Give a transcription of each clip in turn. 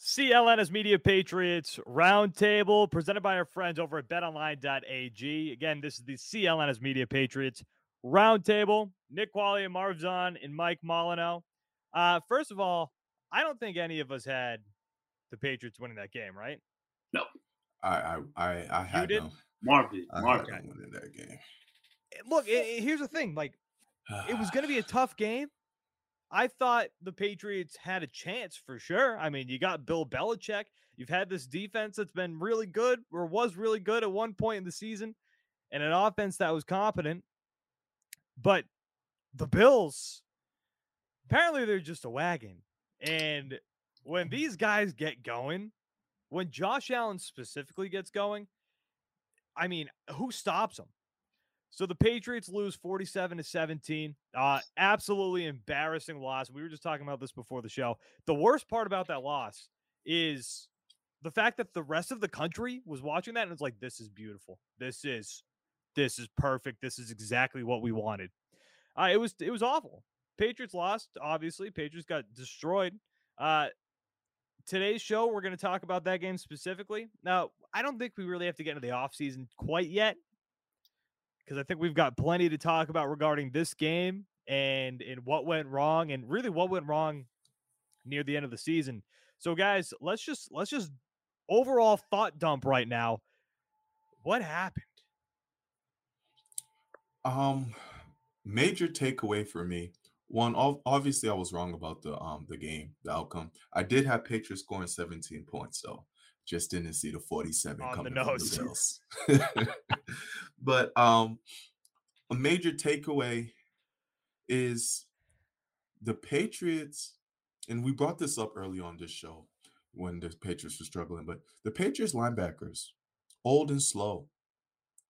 CLNS Media Patriots Roundtable presented by our friends over at betonline.ag. Again, this is the CLNS Media Patriots Roundtable. Nick Quaglia and Marv Ezhan and Mike Molyneaux. Uh, first of all, I don't think any of us had the Patriots winning that game, right? No. I I I, I had did? no. Marv did. Marv did. no winning that game. Look, i- i- here's the thing. Like, it was going to be a tough game. I thought the Patriots had a chance for sure. I mean, you got Bill Belichick. You've had this defense that's been really good or was really good at one point in the season, and an offense that was competent. But the Bills, apparently, they're just a wagon. And when mm-hmm. these guys get going, when Josh Allen specifically gets going, I mean, who stops them? So the Patriots lose 47 to 17. Uh, absolutely embarrassing loss. We were just talking about this before the show. The worst part about that loss is the fact that the rest of the country was watching that and it's like, this is beautiful. This is this is perfect. This is exactly what we wanted. Uh, it was it was awful. Patriots lost, obviously. Patriots got destroyed. Uh, today's show, we're going to talk about that game specifically. Now, I don't think we really have to get into the offseason quite yet because I think we've got plenty to talk about regarding this game and and what went wrong and really what went wrong near the end of the season. So guys, let's just let's just overall thought dump right now. What happened? Um, major takeaway for me. One, obviously, I was wrong about the um the game, the outcome. I did have Patriots scoring 17 points, though. Just didn't see the 47 On the coming from nose. the Bills. but um, a major takeaway is the Patriots, and we brought this up early on this show when the Patriots were struggling. But the Patriots linebackers, old and slow,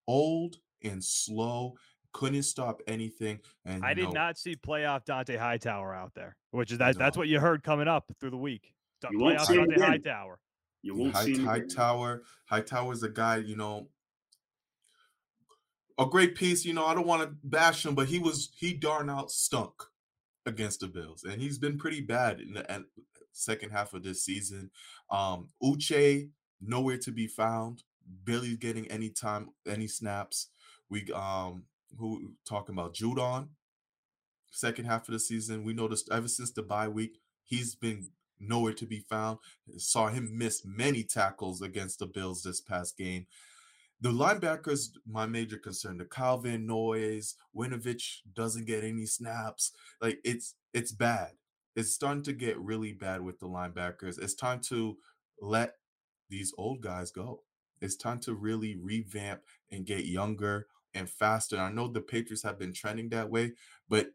old and slow, couldn't stop anything. And I did know, not see playoff Dante Hightower out there, which is that that's what you heard coming up through the week. Da- You won't Playoff see him Dante again. Hightower. You won't High, see him High again. Tower. Hightower is a guy, you know, a great piece. You know, I don't want to bash him, but he was he darn out stunk against the Bills, and he's been pretty bad in the en- second half of this season. Um, Uche nowhere to be found. Billy getting any time, any snaps. We um who talking about Judon. Second half of the season, we noticed ever since the bye week, he's been nowhere to be found. Saw him miss many tackles against the Bills this past game. The linebackers, my major concern. The Kyle Van Noy's, Winovich doesn't get any snaps. Like it's it's bad. It's starting to get really bad with the linebackers. It's time to let these old guys go. It's time to really revamp and get younger and faster. I know the Patriots have been trending that way, but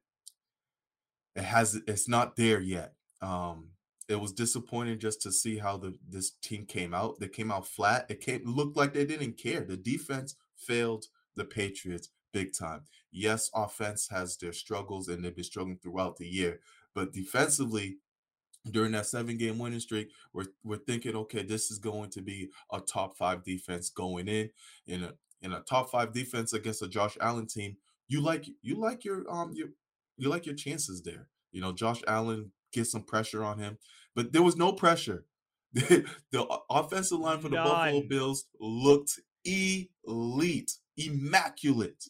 it has it's not there yet. Um, it was disappointing just to see how the this team came out. They came out flat. It came looked like they didn't care. The defense failed the Patriots big time. Yes, offense has their struggles and they've been struggling throughout the year, but defensively, during that seven game winning streak, we're we're thinking, okay, this is going to be a top five defense going in in a in a top five defense against a Josh Allen team. You like you like your um your you like your chances there. You know, Josh Allen get some pressure on him, but there was no pressure. the offensive line for the Buffalo Bills looked elite, immaculate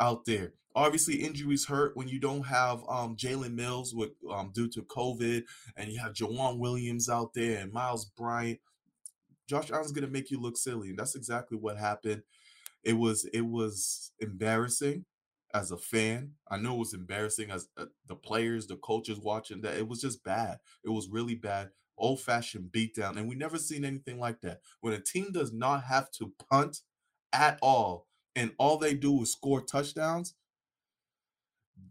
out there. Obviously, injuries hurt when you don't have um, Jalen Mills with um, due to COVID, and you have Joejuan Williams out there and Myles Bryant. Josh Allen's gonna make you look silly, and that's exactly what happened. It was it was embarrassing as a fan. I know it was embarrassing as uh, the players, the coaches watching that. It was just bad. It was really bad, old fashioned beatdown, and we never seen anything like that. When a team does not have to punt at all, and all they do is score touchdowns,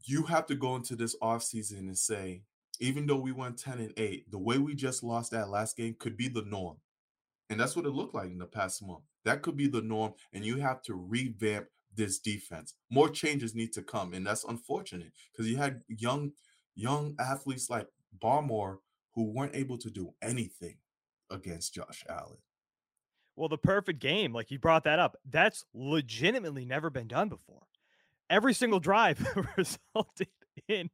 you have to go into this offseason and say, even though we went 10 and 8, the way we just lost that last game could be the norm. And that's what it looked like in the past month. That could be the norm. And you have to revamp this defense. More changes need to come. And that's unfortunate because you had young, young athletes like Barmore who weren't able to do anything against Josh Allen. Well, the perfect game, like you brought that up, that's legitimately never been done before. Every single drive resulted in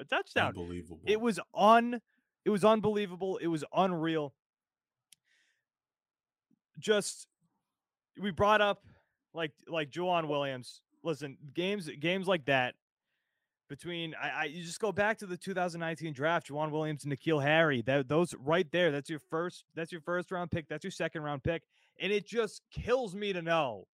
a touchdown. Unbelievable. It was un it was unbelievable. It was unreal. Just we brought up like like Joejuan Williams. Listen, games games like that between I, I you just go back to the 2019 draft, Joejuan Williams and N'Keal Harry. That those right there, that's your first that's your first round pick, that's your second round pick. And it just kills me to know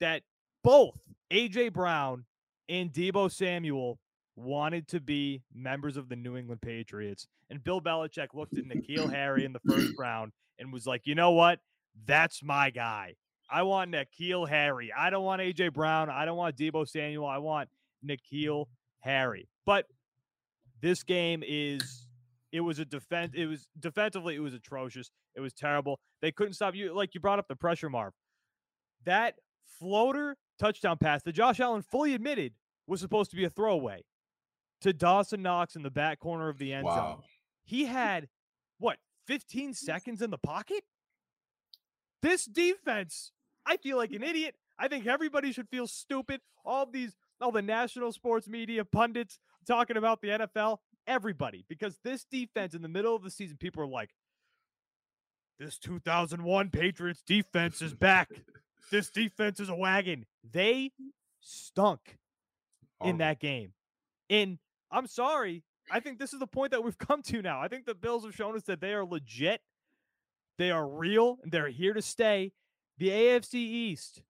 that both AJ Brown and Deebo Samuel wanted to be members of the New England Patriots. And Bill Belichick looked at N'Keal Harry in the first round and was like, you know what? That's my guy. I want N'Keal Harry. I don't want AJ Brown. I don't want Deebo Samuel. I want N'Keal Harry. But this game is it was a defense it was defensively it was atrocious. It was terrible. They couldn't stop you like you brought up the pressure mark. That floater touchdown pass that Josh Allen fully admitted was supposed to be a throwaway to Dawson Knox in the back corner of the end wow. zone. He had what 15 seconds in the pocket? This defense, I feel like an idiot. I think everybody should feel stupid. All these, all the national sports media pundits talking about the NFL, everybody, because this defense in the middle of the season, people are like, this 2001 Patriots defense is back. this defense is a wagon. They stunk in that game. And I'm sorry. I think this is the point that we've come to now. I think the Bills have shown us that they are legit they are real and they're here to stay. The AFC East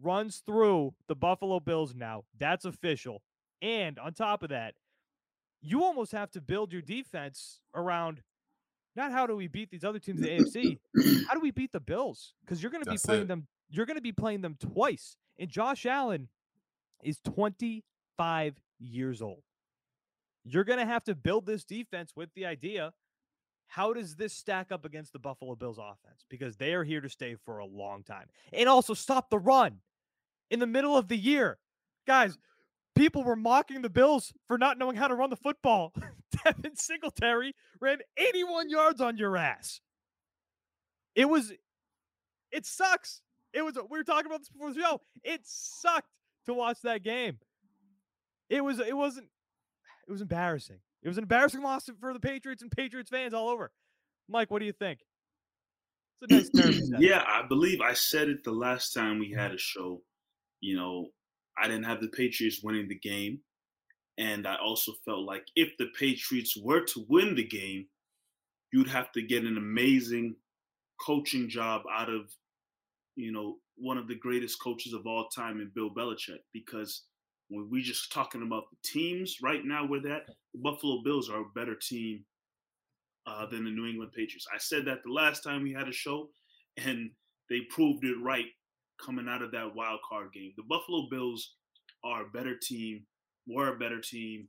runs through the Buffalo Bills now. That's official. And on top of that, you almost have to build your defense around not how do we beat these other teams in the AFC, how do we beat the Bills? Because you're going to be playing it. them. You're going to be playing them twice. And Josh Allen is 25 years old. You're going to have to build this defense with the idea how does this stack up against the Buffalo Bills offense? Because they are here to stay for a long time. And also stop the run in the middle of the year. Guys, people were mocking the Bills for not knowing how to run the football. Devin Singletary ran 81 yards on your ass. It was, it sucks. It was, we were talking about this before the show. It sucked to watch that game. It was, it wasn't, it was embarrassing. It was an embarrassing loss for the Patriots and Patriots fans all over. Mike, what do you think? It's a nice yeah, I believe I said it the last time we mm-hmm. had a show. You know, I didn't have the Patriots winning the game. And I also felt like if the Patriots were to win the game, you'd have to get an amazing coaching job out of, you know, one of the greatest coaches of all time in Bill Belichick because when we just talking about the teams right now, where that the Buffalo Bills are a better team uh, than the New England Patriots. I said that the last time we had a show, and they proved it right coming out of that wild card game. The Buffalo Bills are a better team, were a better team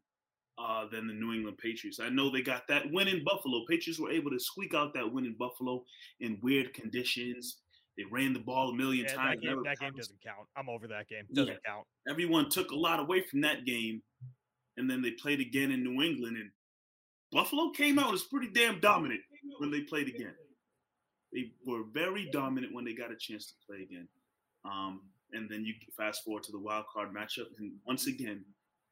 uh, than the New England Patriots. I know they got that win in Buffalo. Patriots were able to squeak out that win in Buffalo in weird conditions. They ran the ball a million yeah, times. That game, that game doesn't count. I'm over that game. Doesn't yeah. count. Everyone took a lot away from that game, and then they played again in New England, and Buffalo came out as pretty damn dominant when they played again. They were very dominant when they got a chance to play again. Um, and then you fast forward to the wild card matchup, and once again,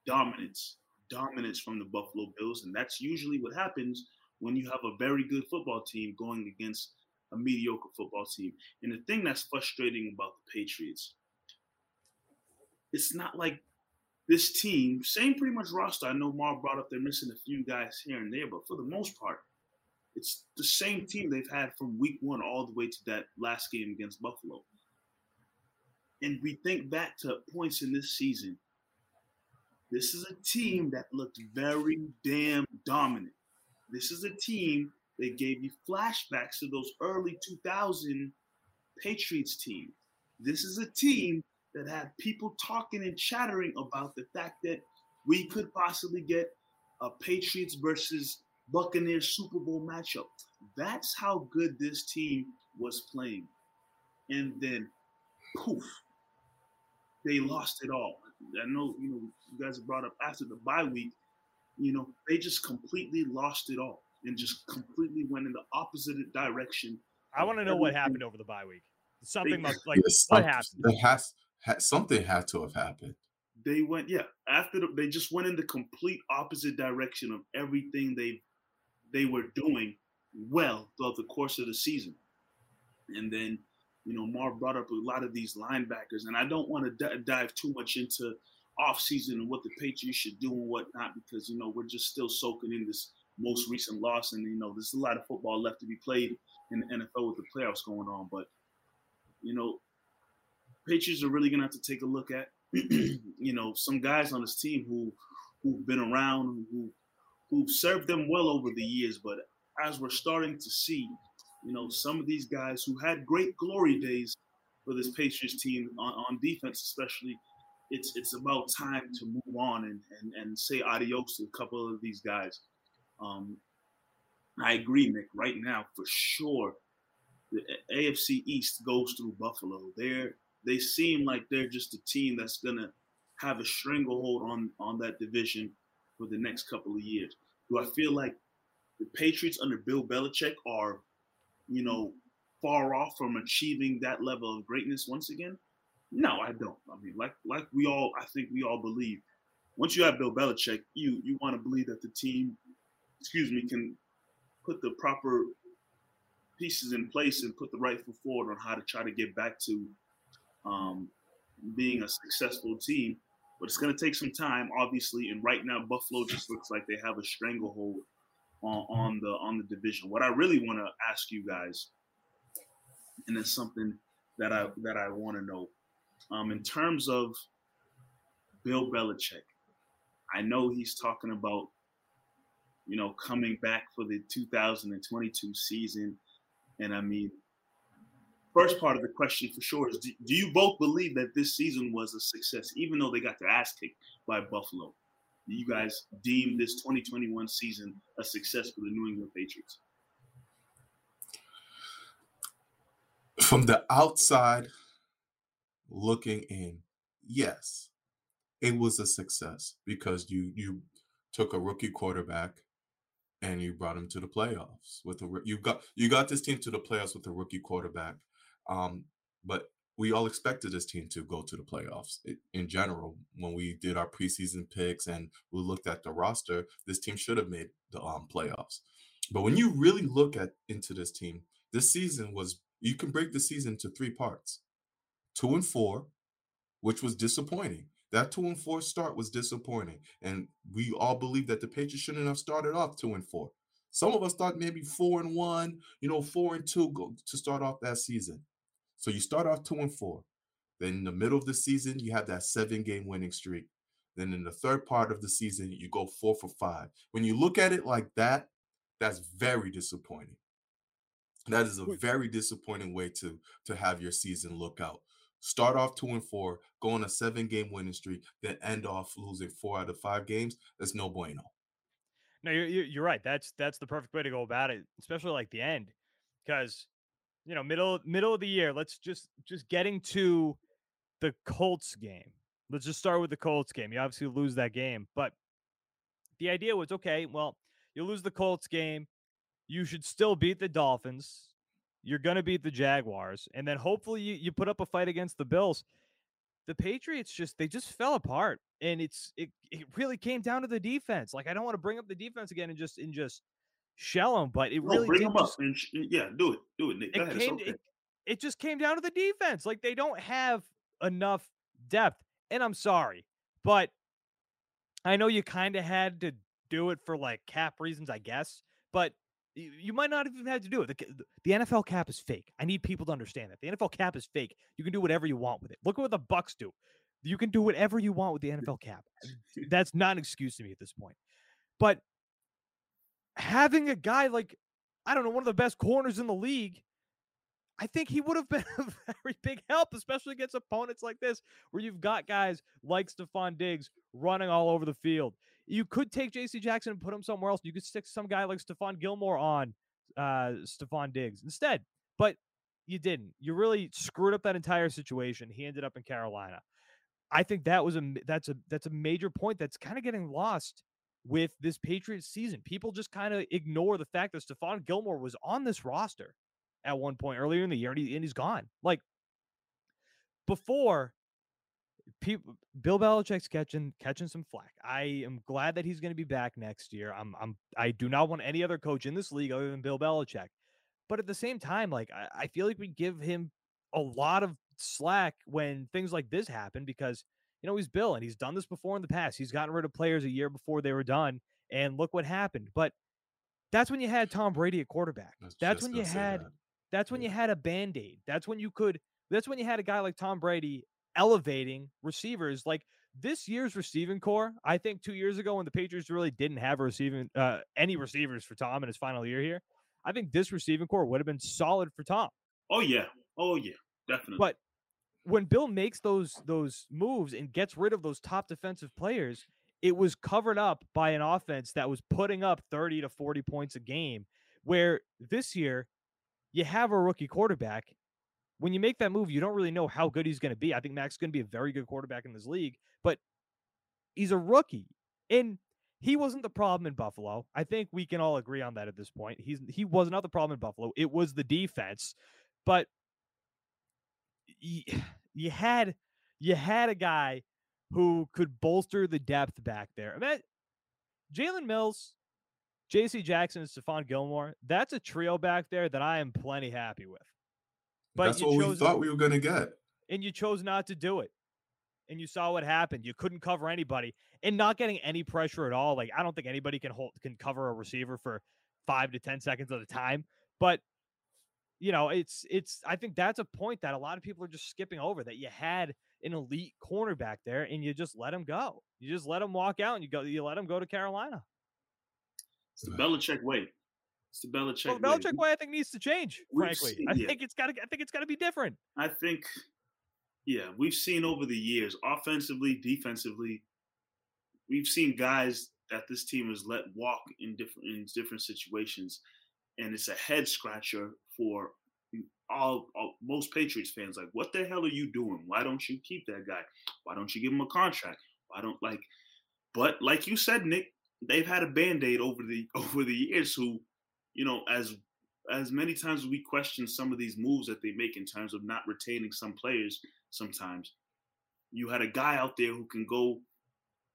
dominance, dominance from the Buffalo Bills, and that's usually what happens when you have a very good football team going against a mediocre football team. And the thing that's frustrating about the Patriots, it's not like this team, same pretty much roster. I know Mar brought up they're missing a few guys here and there, but for the most part, it's the same team they've had from week one all the way to that last game against Buffalo. And we think back to points in this season. This is a team that looked very damn dominant. This is a team that gave you flashbacks to those early 2000 Patriots teams. This is a team that had people talking and chattering about the fact that we could possibly get a Patriots versus Buccaneers Super Bowl matchup. That's how good this team was playing. And then, poof, they lost it all. I know, you know, you guys brought up after the bye week, you know, they just completely lost it all and just completely went in the opposite direction. I want to know what happened over the bye week. Something they, like yes, what happened? It has something had to have happened. They went, yeah. After the, they just went in the complete opposite direction of everything they they were doing well throughout the course of the season. And then, you know, Marv brought up a lot of these linebackers, and I don't want to d- dive too much into offseason and what the Patriots should do and whatnot because you know we're just still soaking in this most recent loss, and you know there's a lot of football left to be played in the NFL with the playoffs going on. But you know, Patriots are really gonna have to take a look at you know some guys on this team who who've been around, who who've served them well over the years. But as we're starting to see, you know, some of these guys who had great glory days for this Patriots team on, on defense, especially, it's it's about time to move on and, and, and say adios to a couple of these guys. Um, I agree, Nick. Right now, for sure, the AFC East goes through Buffalo. They're they seem like they're just a team that's gonna have a stranglehold on on that division for the next couple of years. Do I feel like the Patriots under Bill Belichick are, you know, far off from achieving that level of greatness once again? No, I don't. I mean, like like we all, I think we all believe. Once you have Bill Belichick, you you want to believe that the team, excuse me, can put the proper pieces in place and put the right foot forward on how to try to get back to um, being a successful team. But it's going to take some time, obviously. And right now, Buffalo just looks like they have a stranglehold on, on the on the division. What I really want to ask you guys, and it's something that I that I want to know, um, in terms of Bill Belichick. I know he's talking about, you know, coming back for the 2022 season, and I mean, first part of the question for sure is do, do, you both believe that this season was a success, even though they got their ass kicked by Buffalo? Do you guys deem this 2021 season a success for the New England Patriots? From the outside looking in, yes, it was a success because you you took a rookie quarterback and you brought him to the playoffs with a you got you got this team to the playoffs with a rookie quarterback um, but we all expected this team to go to the playoffs in general. When we did our preseason picks and we looked at the roster, this team should have made the um, playoffs. But when you really look at into this team, this season was you can break the season to three parts: two and four, which was disappointing. That two and four start was disappointing, and we all believe that the Patriots shouldn't have started off two and four. Some of us thought maybe four and one, you know, four and two go, to start off that season. So you start off two and four. Then in the middle of the season, you have that seven game winning streak. Then in the third part of the season, you go four for five. When you look at it like that, that's very disappointing. That is a very disappointing way to to have your season look out. Start off two and four, go on a seven game winning streak, then end off losing four out of five games. That's no bueno. No, you're you're right. That's that's the perfect way to go about it, especially like the end, because you know, middle middle of the year. Let's just just getting to the Colts game. Let's just start with the Colts game. You obviously lose that game, but the idea was okay. Well, you lose the Colts game, you should still beat the Dolphins. You're gonna beat the Jaguars, and then hopefully you, you put up a fight against the Bills. The Patriots just they just fell apart, and it's it it really came down to the defense. Like I don't want to bring up the defense again and just and just shell them, but it no, really bring them up. And sh- yeah, do it, do it, Nick. It, came, okay. it, it just came down to the defense. Like they don't have enough depth, and I'm sorry, but I know you kind of had to do it for like cap reasons, I guess, but you might not even have to do it. The, the NFL cap is fake. I need people to understand that. The NFL cap is fake. You can do whatever you want with it. Look at what the Bucs do. You can do whatever you want with the NFL cap. That's not an excuse to me at this point. But having a guy like, I don't know, one of the best corners in the league, I think he would have been a very big help, especially against opponents like this, where you've got guys like Stefon Diggs running all over the field. You could take J.C. Jackson and put him somewhere else. You could stick some guy like Stephon Gilmore on uh, Stefon Diggs instead, but you didn't. You really screwed up that entire situation. He ended up in Carolina. I think that was a that's a that's a major point that's kind of getting lost with this Patriots season. People just kind of ignore the fact that Stephon Gilmore was on this roster at one point earlier in the year and, he, and he's gone. Like before, people, Bill Belichick's catching catching some flack. I am glad that he's going to be back next year. I'm I'm I do not want any other coach in this league other than Bill Belichick. But at the same time, like I, I feel like we give him a lot of slack when things like this happen because you know he's Bill and he's done this before in the past. He's gotten rid of players a year before they were done, and look what happened. But that's when you had Tom Brady at quarterback. That's when you had that. that's when yeah. you had a band-aid. That's when you could that's when you had a guy like Tom Brady elevating receivers like this year's receiving corps. I think two years ago when the Patriots really didn't have a receiving uh, any receivers for Tom in his final year here, I think this receiving corps would have been solid for Tom. Oh yeah, oh yeah, definitely. But when Bill makes those those moves and gets rid of those top defensive players, it was covered up by an offense that was putting up 30 to 40 points a game. Where this year, you have a rookie quarterback. When you make that move, you don't really know how good he's going to be. I think Mac's going to be a very good quarterback in this league, but he's a rookie. And he wasn't the problem in Buffalo. I think we can all agree on that at this point. He's he was not the problem in Buffalo. It was the defense. But you, had you had a guy who could bolster the depth back there. I mean, Jalen Mills, J.C. Jackson, and Stephon Gilmore. That's a trio back there that I am plenty happy with. But that's what we thought we were going to get, and you chose not to do it. And you saw what happened. You couldn't cover anybody, and not getting any pressure at all. Like I don't think anybody can hold can cover a receiver for five to ten seconds at a time. But you know, it's it's I think that's a point that a lot of people are just skipping over that you had an elite cornerback there and you just let him go. You just let him walk out and you go you let him go to Carolina. It's the Belichick way. It's the Belichick well, Belichick way. way I think needs to change, frankly. Seen, I yeah. think it's gotta I think it's gotta be different. I think yeah, we've seen over the years, offensively, defensively, we've seen guys that this team has let walk in different in different situations and it's a head scratcher for all, all, most Patriots fans. Like, what the hell are you doing? Why don't you keep that guy? Why don't you give him a contract? Why don't like? But like you said, Nick, they've had a band aid over the over the years. Who, you know, as as many times we question some of these moves that they make in terms of not retaining some players, sometimes you had a guy out there who can go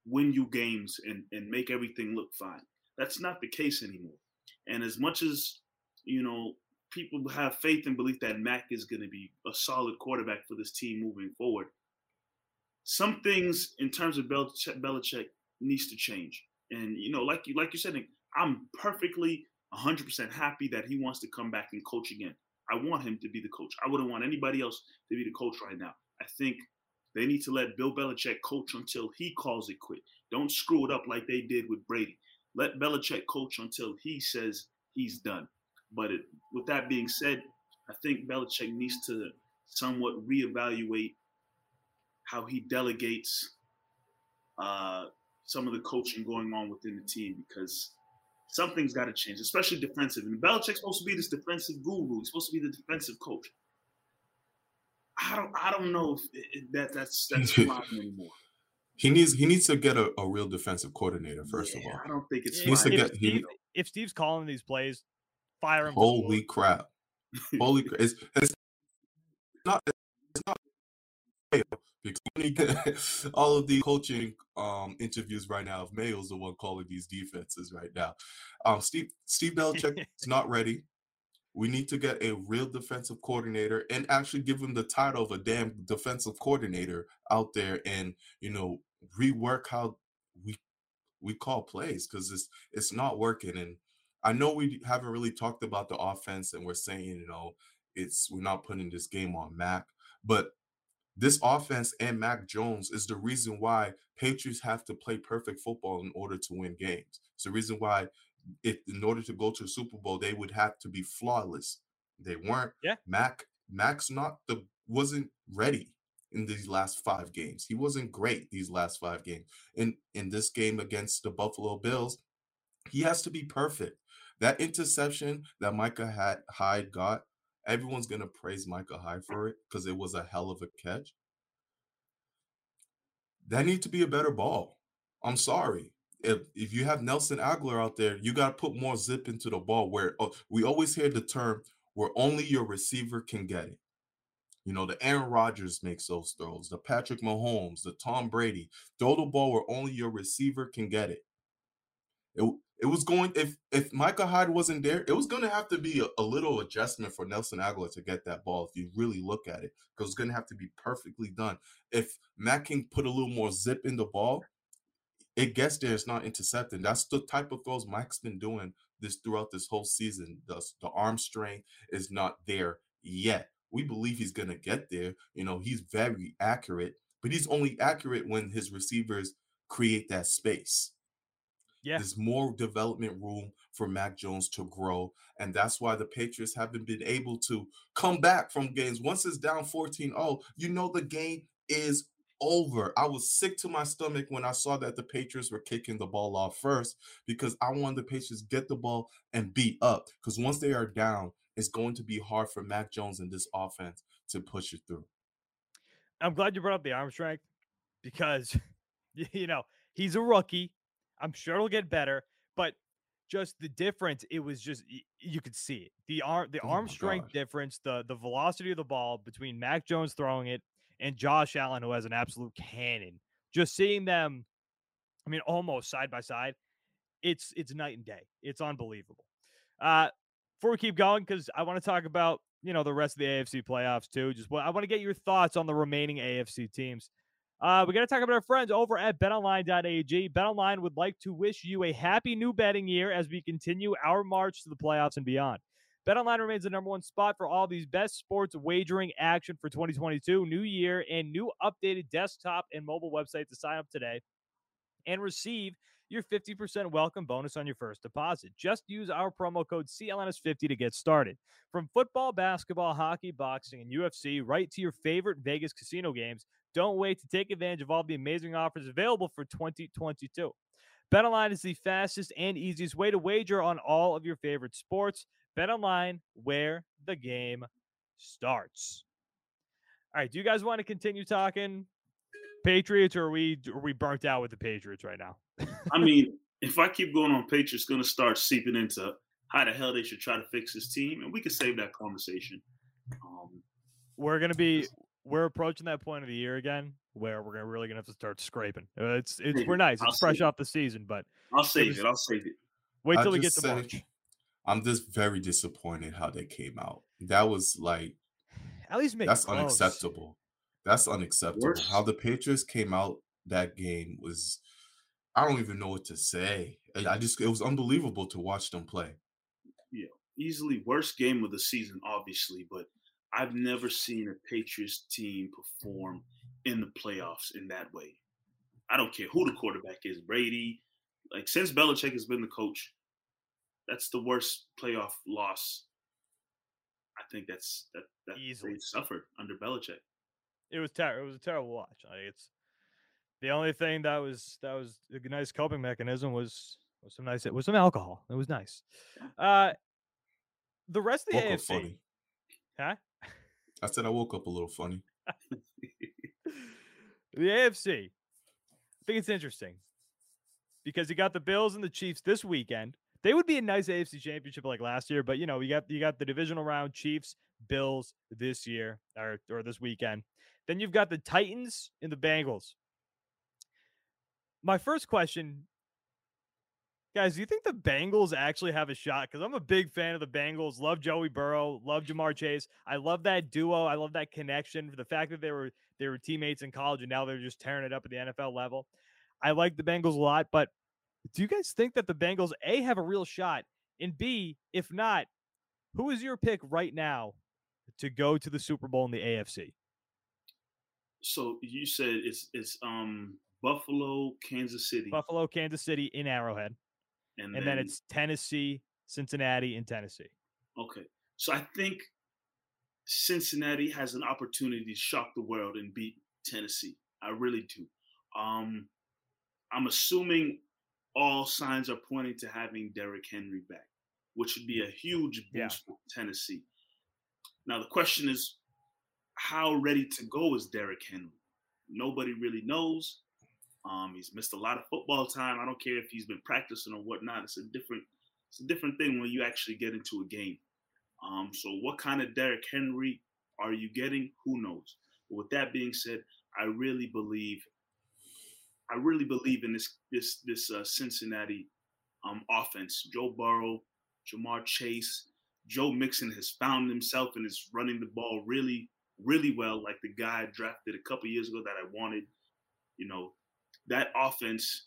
win you games and and make everything look fine. That's not the case anymore. And as much as you know, people have faith and belief that Mac is going to be a solid quarterback for this team moving forward. Some things in terms of Belichick, Belichick needs to change. And you know, like you like you said, I'm perfectly 100% happy that he wants to come back and coach again. I want him to be the coach. I wouldn't want anybody else to be the coach right now. I think they need to let Bill Belichick coach until he calls it quit. Don't screw it up like they did with Brady. Let Belichick coach until he says he's done. But it, with that being said, I think Belichick needs to somewhat reevaluate how he delegates uh, some of the coaching going on within the team because something's got to change, especially defensive. And Belichick's supposed to be this defensive guru. He's supposed to be the defensive coach. I don't. I don't know if that that's that's anymore. He needs he needs to get a, a real defensive coordinator first yeah, of all. I don't think it's. He needs to get. Steve, he, if Steve's calling these plays, fire him. Holy crap! Holy crap! It's, it's not. It's not because all of the coaching um, interviews right now, if Mayo's the one calling these defenses right now, um, Steve Steve Belichick is not ready. We need to get a real defensive coordinator and actually give him the title of a damn defensive coordinator out there and, you know, rework how we we call plays because it's it's not working. And I know we haven't really talked about the offense, and we're saying you know it's we're not putting this game on Mac, but this offense and Mac Jones is the reason why Patriots have to play perfect football in order to win games. It's the reason why, if in order to go to the Super Bowl, they would have to be flawless. They weren't. Yeah. Mac Mac's not the wasn't ready in these last five games. He wasn't great these last five games. In in this game against the Buffalo Bills, he has to be perfect. That interception that Micah had, Hyde got everyone's gonna praise Micah Hyde for it because it was a hell of a catch. That needs to be a better ball. I'm sorry. If if you have Nelson Agholor out there, you got to put more zip into the ball. Where oh, we always hear the term where only your receiver can get it. You know, the Aaron Rodgers makes those throws, the Patrick Mahomes, the Tom Brady. Throw the ball where only your receiver can get it. It, it was going if if Micah Hyde wasn't there, it was going to have to be a, a, little adjustment for Nelson Agholor to get that ball. If you really look at it, because it's going to have to be perfectly done. If Matt King put a little more zip in the ball, it gets there. It's not intercepting. That's the type of throws Mike's been doing this throughout this whole season. The, the arm strength is not there yet. We believe he's going to get there. You know, he's very accurate, but he's only accurate when his receivers create that space. Yeah. There's more development room for Mac Jones to grow. And that's why the Patriots haven't been able to come back from games. Once it's down 14 0, you know the game is over. I was sick to my stomach when I saw that the Patriots were kicking the ball off first because I wanted the Patriots get the ball and beat up. Because once they are down, it's going to be hard for Mac Jones and this offense to push it through. I'm glad you brought up the arm strength because, you know, he's a rookie. I'm sure it'll get better, but just the difference, it was just you could see it. The arm the oh arm strength difference, the the velocity of the ball between Mac Jones throwing it and Josh Allen, who has an absolute cannon. Just seeing them, I mean, almost side by side, it's it's night and day. It's unbelievable. Uh before we keep going, because I want to talk about you know the rest of the AFC playoffs too. Just I want to get your thoughts on the remaining AFC teams. Uh, we got to talk about our friends over at betonline.ag. BetOnline would like to wish you a happy new betting year as we continue our march to the playoffs and beyond. BetOnline remains the number one spot for all these best sports wagering action for 2022, new year, and new updated desktop and mobile website to sign up today and receive your 50% welcome bonus on your first deposit. Just use our promo code CLNS50 to get started. From football, basketball, hockey, boxing, and UFC, right to your favorite Vegas casino games, don't wait to take advantage of all the amazing offers available for 2022. BetOnline is the fastest and easiest way to wager on all of your favorite sports. BetOnline, where the game starts. All right, do you guys want to continue talking Patriots, or are we are we burnt out with the Patriots right now? I mean, if I keep going on Patriots, it's going to start seeping into how the hell they should try to fix this team, and we can save that conversation. Um, we're going to be we're approaching that point of the year again where we're gonna really gonna have to start scraping. Uh, it's it's we're nice. It's fresh off the season, but I'll save it. I'll save it. Wait till we get to say, March. I'm just very disappointed how they came out. That was like at least make that's close. unacceptable. That's unacceptable. Worse. How the Patriots came out that game was I don't even know what to say. I just it was unbelievable to watch them play. Yeah, easily worst game of the season, obviously, but I've never seen a Patriots team perform in the playoffs in that way. I don't care who the quarterback is, Brady. Like since Belichick has been the coach, that's the worst playoff loss. I think that's that that Easily. they suffered under Belichick. It was terrible. It was a terrible watch. Like it's the only thing that was that was a nice coping mechanism was was some nice it was some alcohol. It was nice. Uh the rest of the AFC. Funny. Huh? I said I woke up a little funny. the AFC. I think it's interesting because you got the Bills and the Chiefs this weekend. They would be a nice AFC championship like last year, but you know, you got you got the divisional round Chiefs, Bills this year or or this weekend. Then you've got the Titans and the Bengals. My first question Guys, do you think the Bengals actually have a shot? Because I'm a big fan of the Bengals. Love Joey Burrow. Love Ja'Marr Chase. I love that duo. I love that connection. For the fact that they were they were teammates in college and now they're just tearing it up at the NFL level. I like the Bengals a lot, but do you guys think that the Bengals A have a real shot? And B, if not, who is your pick right now to go to the Super Bowl in the AFC? So you said it's it's um Buffalo, Kansas City. Buffalo, Kansas City in Arrowhead. And, and then, then, it's Tennessee, Cincinnati, and Tennessee. Okay. So I think Cincinnati has an opportunity to shock the world and beat Tennessee. I really do. Um, I'm assuming all signs are pointing to having Derrick Henry back, which would be a huge boost yeah. for Tennessee. Now the question is, how ready to go is Derrick Henry? Nobody really knows. Um, he's missed a lot of football time. I don't care if he's been practicing or whatnot. It's a different, it's a different thing when you actually get into a game. Um, so what kind of Derrick Henry are you getting? Who knows? But with that being said, I really believe, I really believe in this this this uh, Cincinnati um, offense. Joe Burrow, Ja'Marr Chase, Joe Mixon has found himself and is running the ball really, really well, like the guy I drafted a couple years ago that I wanted. You know, that offense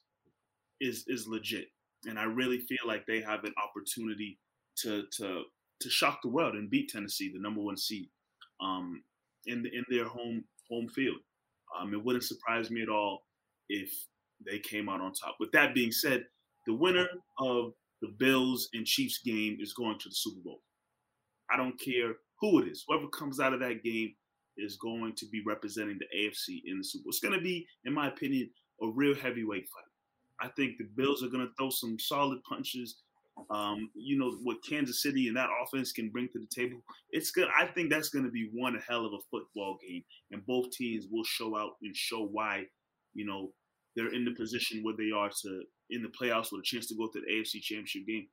is is legit, and I really feel like they have an opportunity to to to shock the world and beat Tennessee, the number one seed, um, in the, in their home home field. Um, it wouldn't surprise me at all if they came out on top. With that being said, the winner of the Bills and Chiefs game is going to the Super Bowl. I don't care who it is. Whoever comes out of that game is going to be representing the AFC in the Super Bowl. It's going to be, in my opinion, a real heavyweight fight. I think the Bills are going to throw some solid punches. Um, you know what Kansas City and that offense can bring to the table. It's good. I think that's going to be one hell of a football game, and both teams will show out and show why, you know, they're in the position where they are to in the playoffs with a chance to go to the AFC Championship game.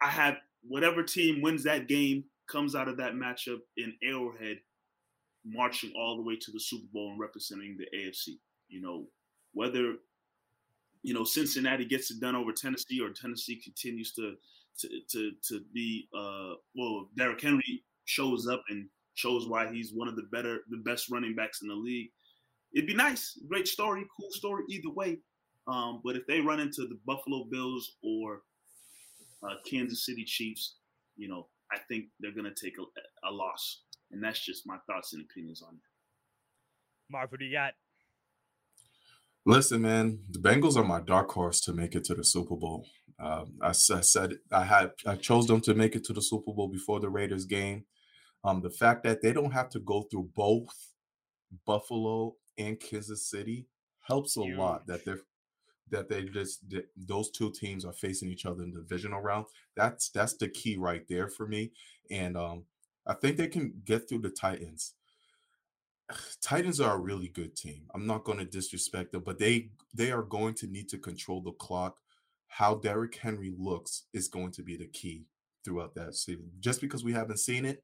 I have whatever team wins that game comes out of that matchup in Arrowhead, marching all the way to the Super Bowl and representing the AFC. You know, whether you know Cincinnati gets it done over Tennessee or Tennessee continues to to to, to be uh well Derrick Henry shows up and shows why he's one of the better the best running backs in the league. It'd be nice, great story, cool story either way. Um, but if they run into the Buffalo Bills or uh, Kansas City Chiefs, you know, I think they're going to take a, a, loss. And that's just my thoughts and opinions on it. Marv, what do you got? Listen, man, the Bengals are my dark horse to make it to the Super Bowl. Um, I, I, said I had I chose them to make it to the Super Bowl before the Raiders game. Um, the fact that they don't have to go through both Buffalo and Kansas City helps a Huge. lot. That they're that they just those two teams are facing each other in the divisional round. That's that's the key right there for me. And um, I think they can get through the Titans. Titans are a really good team. I'm not going to disrespect them, but they they are going to need to control the clock. How Derrick Henry looks is going to be the key throughout that season. Just because we haven't seen it,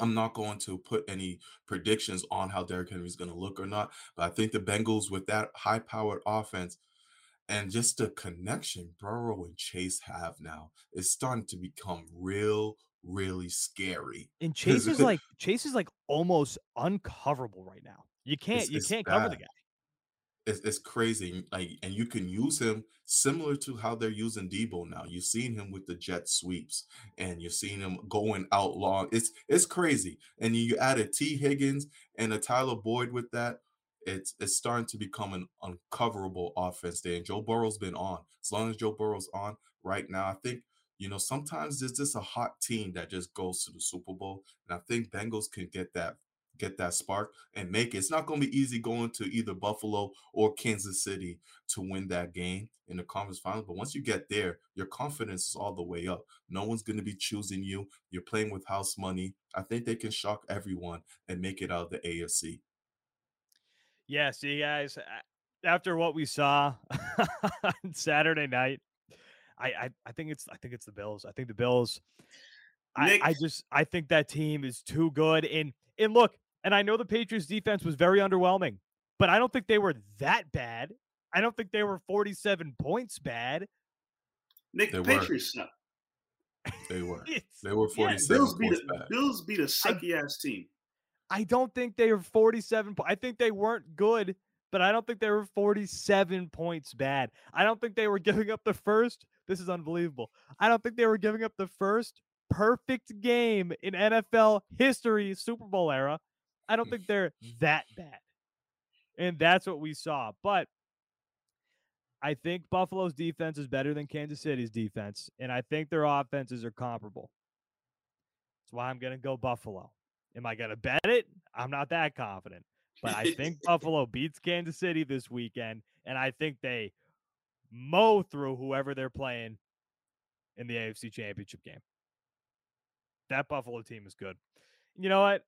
I'm not going to put any predictions on how Derrick Henry is going to look or not. But I think the Bengals, with that high-powered offense, and just the connection Burrow and Chase have now is starting to become real, really scary. And Chase is like Chase is like almost uncoverable right now. You can't it's, you it's can't bad. cover the guy. It's, it's crazy. Like, and you can use him similar to how they're using Deebo now. You've seen him with the jet sweeps, and you've seen him going out long. It's it's crazy. And you add a Tee Higgins and a Tyler Boyd with that it's it's starting to become an uncoverable offense there. And Joe Burrow's been on. As long as Joe Burrow's on right now, I think you know sometimes there's just a hot team that just goes to the Super Bowl, and I think Bengals can get that get that spark and make it. It's not going to be easy going to either Buffalo or Kansas City to win that game in the conference finals. But once you get there, your confidence is all the way up. No one's going to be choosing you. You're playing with house money. I think they can shock everyone and make it out of the AFC. Yeah, see, guys, after what we saw on Saturday night, I, I, I think it's I think it's the Bills. I think the Bills. I, I just I think that team is too good. And and look, and I know the Patriots defense was very underwhelming, but I don't think they were that bad. I don't think they were 47 points bad. Nick, the Patriots suck. They were. they were 47 yeah, Bills beat a, bad. Bills beat a sucky I, ass team. I don't think they were 47. I think they weren't good but I don't think they were 47 points bad. I don't think they were giving up the first. This is unbelievable. I don't think they were giving up the first perfect game in NFL history, Super Bowl era. I don't think they're that bad. And that's what we saw. But I think Buffalo's defense is better than Kansas City's defense. And I think their offenses are comparable. That's why I'm going to go Buffalo. Am I going to bet it? I'm not that confident. But I think Buffalo beats Kansas City this weekend. And I think they mow through whoever they're playing in the AFC Championship game. That Buffalo team is good. You know what?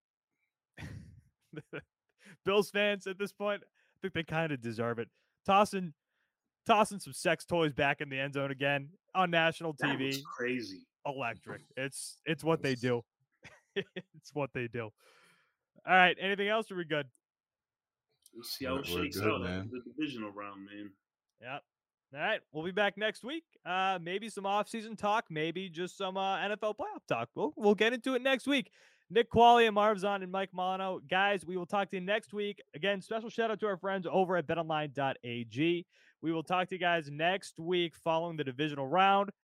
Bills fans at this point, I think they kind of deserve it. Tossing tossing some sex toys back in the end zone again on national TV. crazy. Electric. It's it's what they do. it's what they do. All right. Anything else? Or are we good? We'll see how it shakes out man. the divisional round, man. Yep. All right, we'll be back next week. Uh, maybe some off-season talk, maybe just some uh, NFL playoff talk. We'll we'll get into it next week. Nick Quaglia, and Marv Ezhan, and Mike Molyneaux. Guys, we will talk to you next week. Again, special shout out to our friends over at betonline.ag. We will talk to you guys next week following the divisional round.